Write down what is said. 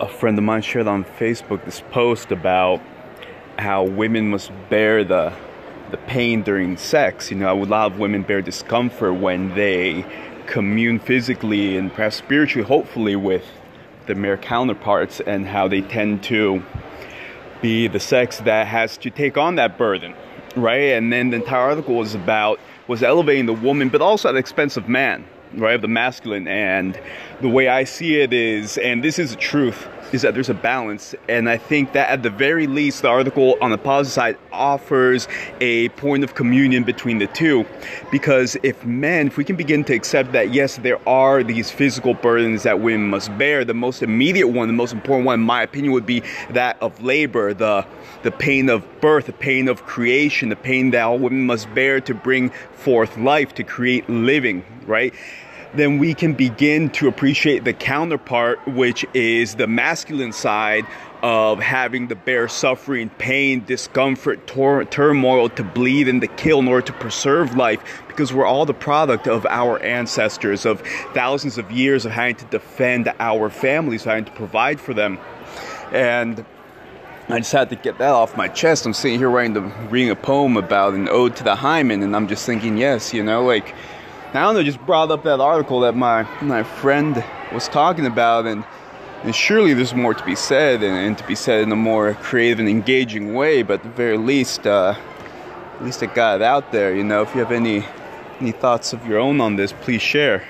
a friend of mine shared on Facebook this post about how women must bear the the pain during sex. You know, a lot of women bear discomfort when they commune physically and perhaps spiritually, hopefully, with their male counterparts, and how they tend to be the sex that has to take on that burden, right? And then the entire article was about was elevating the woman, but also at the expense of man right of the masculine and the way i see it is and this is the truth is that there's a balance and i think that at the very least the article on the positive side offers a point of communion between the two. Because if men if we can begin to accept that yes there are these physical burdens that women must bear the most immediate one the most important one in my opinion would be that of labor the the pain of birth the pain of creation the pain that all women must bear to bring forth life to create living right then we can begin to appreciate the counterpart, which is the masculine side of having the bear suffering, pain, discomfort, tor- turmoil to bleed and to kill in order to preserve life because we're all the product of our ancestors, of thousands of years of having to defend our families, having to provide for them. And I just had to get that off my chest. I'm sitting here writing, the, reading a poem about an ode to the hymen, and I'm just thinking, yes, you know, like I don't know, just brought up that article that my my friend was talking about, and, and surely there's more to be said, and, and, to be said in a more creative and engaging way. But at the very least, uh, at least I got it out there. You know, if you have any any thoughts of your own on this, please share.